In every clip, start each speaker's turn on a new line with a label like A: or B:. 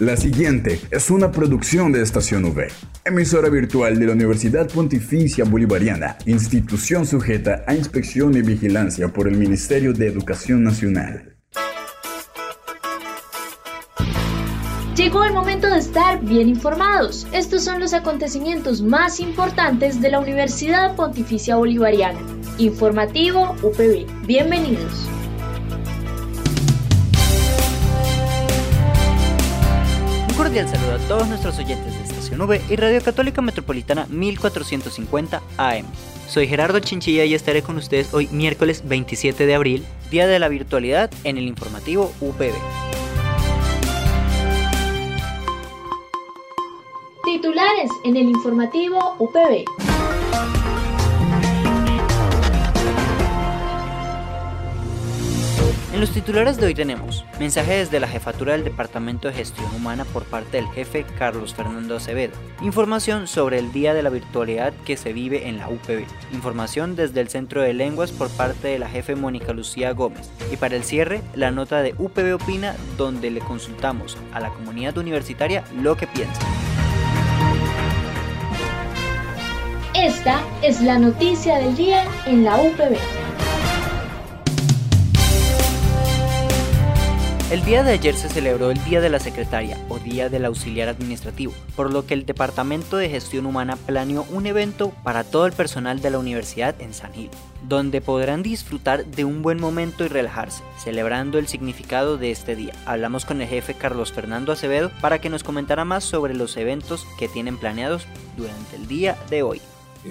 A: La siguiente es una producción de Estación V, emisora virtual de la Universidad Pontificia Bolivariana, institución sujeta a inspección y vigilancia por el Ministerio de Educación Nacional.
B: Llegó el momento de estar bien informados. Estos son los acontecimientos más importantes de la Universidad Pontificia Bolivariana. Informativo UPB. Bienvenidos.
C: Cordial saludo a todos nuestros oyentes de Estación V y Radio Católica Metropolitana 1450 AM. Soy Gerardo Chinchilla y estaré con ustedes hoy miércoles 27 de abril, Día de la Virtualidad en el informativo UPB.
B: Titulares en el informativo UPB.
C: Los titulares de hoy tenemos mensaje desde la jefatura del Departamento de Gestión Humana por parte del jefe Carlos Fernando Acevedo, información sobre el Día de la Virtualidad que se vive en la UPB, información desde el Centro de Lenguas por parte de la jefe Mónica Lucía Gómez y para el cierre la nota de UPB Opina donde le consultamos a la comunidad universitaria lo que piensa.
B: Esta es la noticia del día en la UPB.
C: El día de ayer se celebró el Día de la Secretaria o Día del Auxiliar Administrativo, por lo que el Departamento de Gestión Humana planeó un evento para todo el personal de la universidad en San Gil, donde podrán disfrutar de un buen momento y relajarse, celebrando el significado de este día. Hablamos con el jefe Carlos Fernando Acevedo para que nos comentara más sobre los eventos que tienen planeados durante el día de hoy.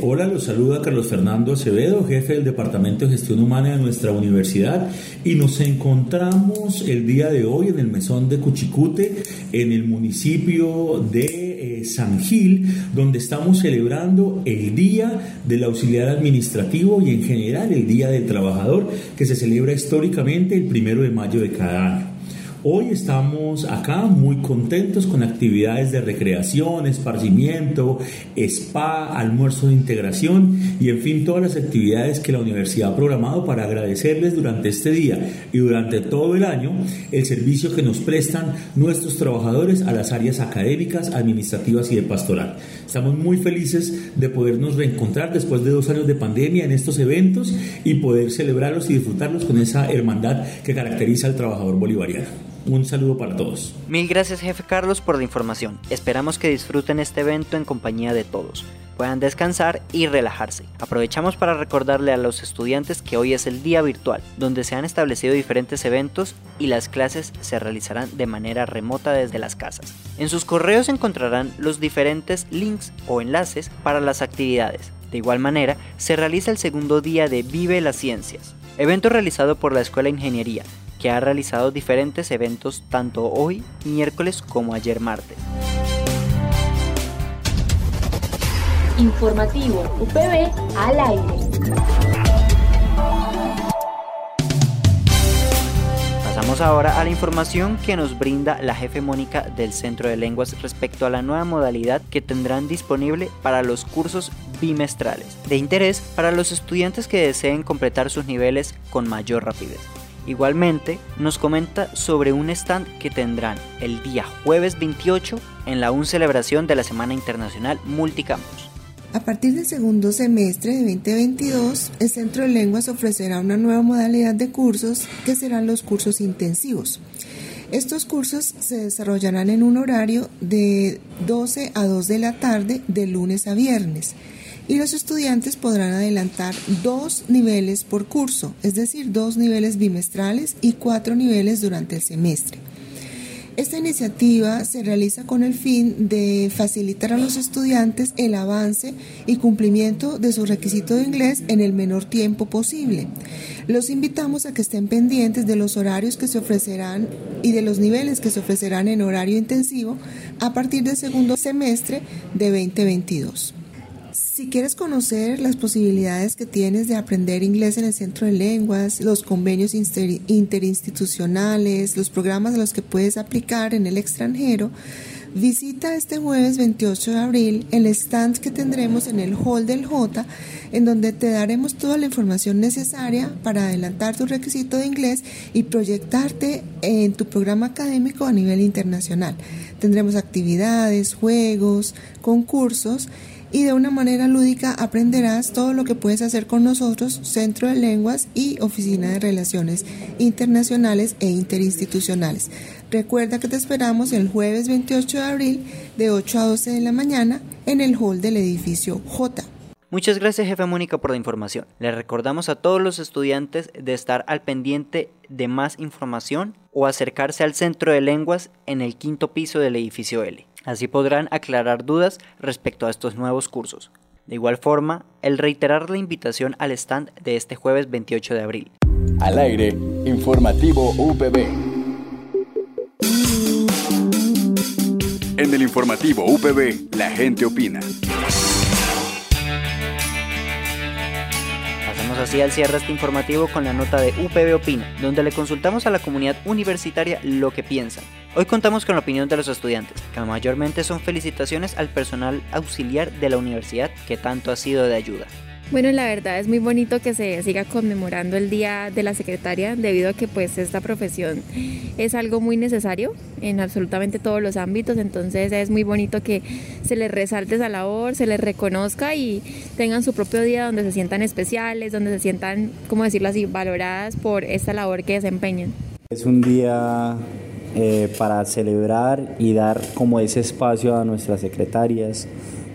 D: Hola, los saluda Carlos Fernando Acevedo, jefe del Departamento de Gestión Humana de nuestra universidad y nos encontramos el día de hoy en el mesón de Cuchicute, en el municipio de eh, San Gil, donde estamos celebrando el Día del Auxiliar Administrativo y en general el Día del Trabajador, que se celebra históricamente el primero de mayo de cada año. Hoy estamos acá muy contentos con actividades de recreación, esparcimiento, spa, almuerzo de integración y en fin todas las actividades que la universidad ha programado para agradecerles durante este día y durante todo el año el servicio que nos prestan nuestros trabajadores a las áreas académicas, administrativas y de pastoral. Estamos muy felices de podernos reencontrar después de dos años de pandemia en estos eventos y poder celebrarlos y disfrutarlos con esa hermandad que caracteriza al trabajador bolivariano. Un saludo para todos.
C: Mil gracias jefe Carlos por la información. Esperamos que disfruten este evento en compañía de todos. Puedan descansar y relajarse. Aprovechamos para recordarle a los estudiantes que hoy es el día virtual, donde se han establecido diferentes eventos y las clases se realizarán de manera remota desde las casas. En sus correos encontrarán los diferentes links o enlaces para las actividades. De igual manera, se realiza el segundo día de Vive las Ciencias, evento realizado por la Escuela de Ingeniería, que ha realizado diferentes eventos tanto hoy, miércoles, como ayer martes.
B: Informativo UPB al aire.
C: Pasamos ahora a la información que nos brinda la jefe Mónica del Centro de Lenguas respecto a la nueva modalidad que tendrán disponible para los cursos bimestrales, de interés para los estudiantes que deseen completar sus niveles con mayor rapidez. Igualmente, nos comenta sobre un stand que tendrán el día jueves 28 en la UN celebración de la Semana Internacional Multicampus.
E: A partir del segundo semestre de 2022, el Centro de Lenguas ofrecerá una nueva modalidad de cursos que serán los cursos intensivos. Estos cursos se desarrollarán en un horario de 12 a 2 de la tarde de lunes a viernes y los estudiantes podrán adelantar dos niveles por curso, es decir, dos niveles bimestrales y cuatro niveles durante el semestre. Esta iniciativa se realiza con el fin de facilitar a los estudiantes el avance y cumplimiento de su requisito de inglés en el menor tiempo posible. Los invitamos a que estén pendientes de los horarios que se ofrecerán y de los niveles que se ofrecerán en horario intensivo a partir del segundo semestre de 2022. Si quieres conocer las posibilidades que tienes de aprender inglés en el Centro de Lenguas, los convenios interinstitucionales, los programas a los que puedes aplicar en el extranjero, Visita este jueves 28 de abril el stand que tendremos en el hall del J, en donde te daremos toda la información necesaria para adelantar tu requisito de inglés y proyectarte en tu programa académico a nivel internacional. Tendremos actividades, juegos, concursos y de una manera lúdica aprenderás todo lo que puedes hacer con nosotros, Centro de Lenguas y Oficina de Relaciones Internacionales e Interinstitucionales. Recuerda que te esperamos el jueves 28 de abril de 8 a 12 de la mañana en el hall del edificio J.
C: Muchas gracias jefe Mónica por la información. Le recordamos a todos los estudiantes de estar al pendiente de más información o acercarse al Centro de Lenguas en el quinto piso del edificio L. Así podrán aclarar dudas respecto a estos nuevos cursos. De igual forma, el reiterar la invitación al stand de este jueves 28 de abril.
A: Al aire, informativo UPB. En el informativo UPB, la gente opina.
C: Así al cierre este informativo con la nota de UPB Opina, donde le consultamos a la comunidad universitaria lo que piensan. Hoy contamos con la opinión de los estudiantes, que mayormente son felicitaciones al personal auxiliar de la universidad que tanto ha sido de ayuda.
F: Bueno, la verdad es muy bonito que se siga conmemorando el Día de la Secretaria debido a que pues esta profesión es algo muy necesario en absolutamente todos los ámbitos, entonces es muy bonito que se les resalte esa labor, se les reconozca y tengan su propio día donde se sientan especiales, donde se sientan, como decirlo así, valoradas por esta labor que desempeñan.
G: Es un día eh, para celebrar y dar como ese espacio a nuestras secretarias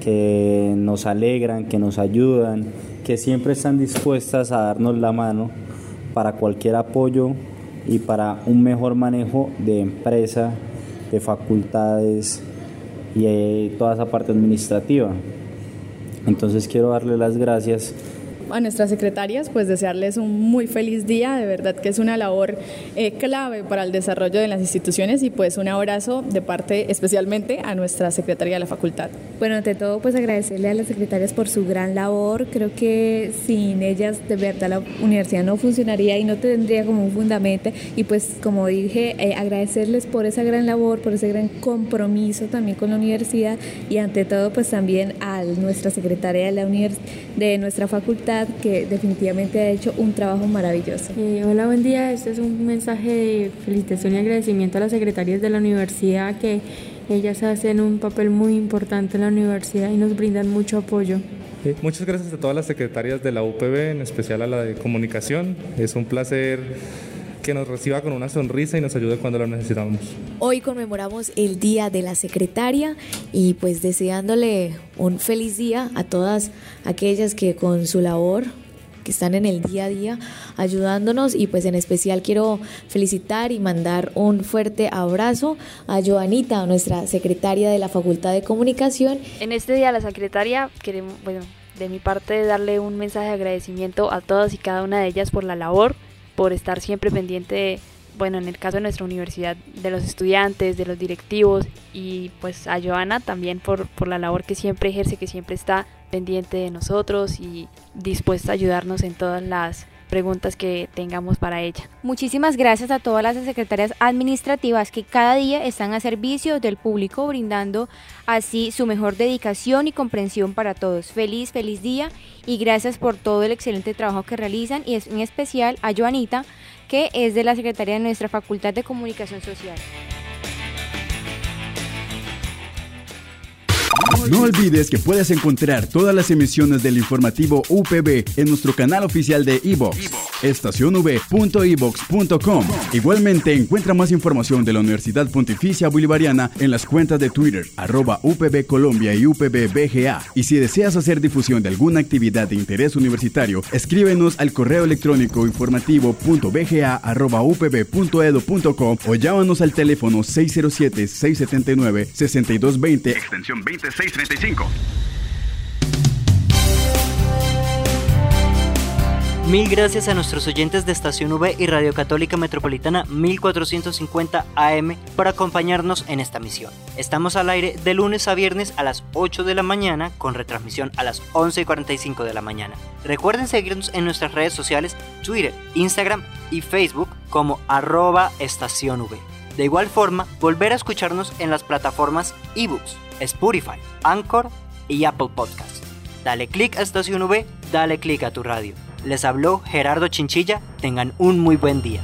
G: que nos alegran, que nos ayudan, que siempre están dispuestas a darnos la mano para cualquier apoyo y para un mejor manejo de empresa, de facultades y de toda esa parte administrativa. Entonces quiero darle las gracias
H: a nuestras secretarias, pues desearles un muy feliz día, de verdad que es una labor eh, clave para el desarrollo de las instituciones y pues un abrazo de parte especialmente a nuestra secretaria de la facultad.
F: Bueno, ante todo pues agradecerle a las secretarias por su gran labor, creo que sin ellas de verdad la universidad no funcionaría y no tendría como un fundamento. Y pues como dije, eh, agradecerles por esa gran labor, por ese gran compromiso también con la universidad y ante todo pues también a nuestra secretaria de, la de nuestra facultad que definitivamente ha hecho un trabajo maravilloso.
I: Eh, hola, buen día. Este es un mensaje de felicitación y agradecimiento a las secretarias de la universidad que ellas hacen un papel muy importante en la universidad y nos brindan mucho apoyo.
J: muchas gracias a todas las secretarias de la UPB, en especial a la de comunicación. Es un placer que nos reciba con una sonrisa y nos ayude cuando lo necesitamos.
K: Hoy conmemoramos el Día de la Secretaria y pues deseándole un feliz día a todas aquellas que con su labor que están en el día a día ayudándonos y pues en especial quiero felicitar y mandar un fuerte abrazo a Joanita, nuestra secretaria de la Facultad de Comunicación.
L: En este día la secretaria queremos, bueno, de mi parte darle un mensaje de agradecimiento a todas y cada una de ellas por la labor por estar siempre pendiente, bueno, en el caso de nuestra universidad, de los estudiantes, de los directivos y pues a Joana también por, por la labor que siempre ejerce, que siempre está pendiente de nosotros y dispuesta a ayudarnos en todas las preguntas que tengamos para ella.
M: Muchísimas gracias a todas las secretarias administrativas que cada día están a servicio del público, brindando así su mejor dedicación y comprensión para todos. Feliz, feliz día y gracias por todo el excelente trabajo que realizan y en especial a Joanita, que es de la Secretaría de nuestra Facultad de Comunicación Social.
A: No olvides que puedes encontrar todas las emisiones del informativo UPB en nuestro canal oficial de iVox, estacionv.evox.com. Igualmente encuentra más información de la Universidad Pontificia Bolivariana en las cuentas de Twitter, arroba UPB Colombia y UPB BGA. Y si deseas hacer difusión de alguna actividad de interés universitario, escríbenos al correo electrónico informativo.bga.upb.edu.com o llámanos al teléfono 607-679-6220, extensión 26
C: Mil gracias a nuestros oyentes de Estación V y Radio Católica Metropolitana 1450 AM por acompañarnos en esta misión. Estamos al aire de lunes a viernes a las 8 de la mañana con retransmisión a las 11 y 45 de la mañana. Recuerden seguirnos en nuestras redes sociales Twitter, Instagram y Facebook como arroba Estación V. De igual forma, volver a escucharnos en las plataformas eBooks, Spotify, Anchor y Apple Podcasts. Dale click a Estación V, dale click a tu radio. Les habló Gerardo Chinchilla, tengan un muy buen día.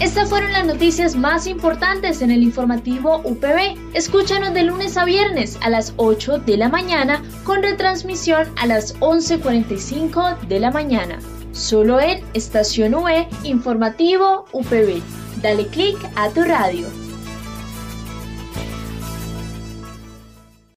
B: Estas fueron las noticias más importantes en el informativo UPB. Escúchanos de lunes a viernes a las 8 de la mañana con retransmisión a las 11.45 de la mañana. Solo en Estación UE Informativo UPB. Dale click a tu radio.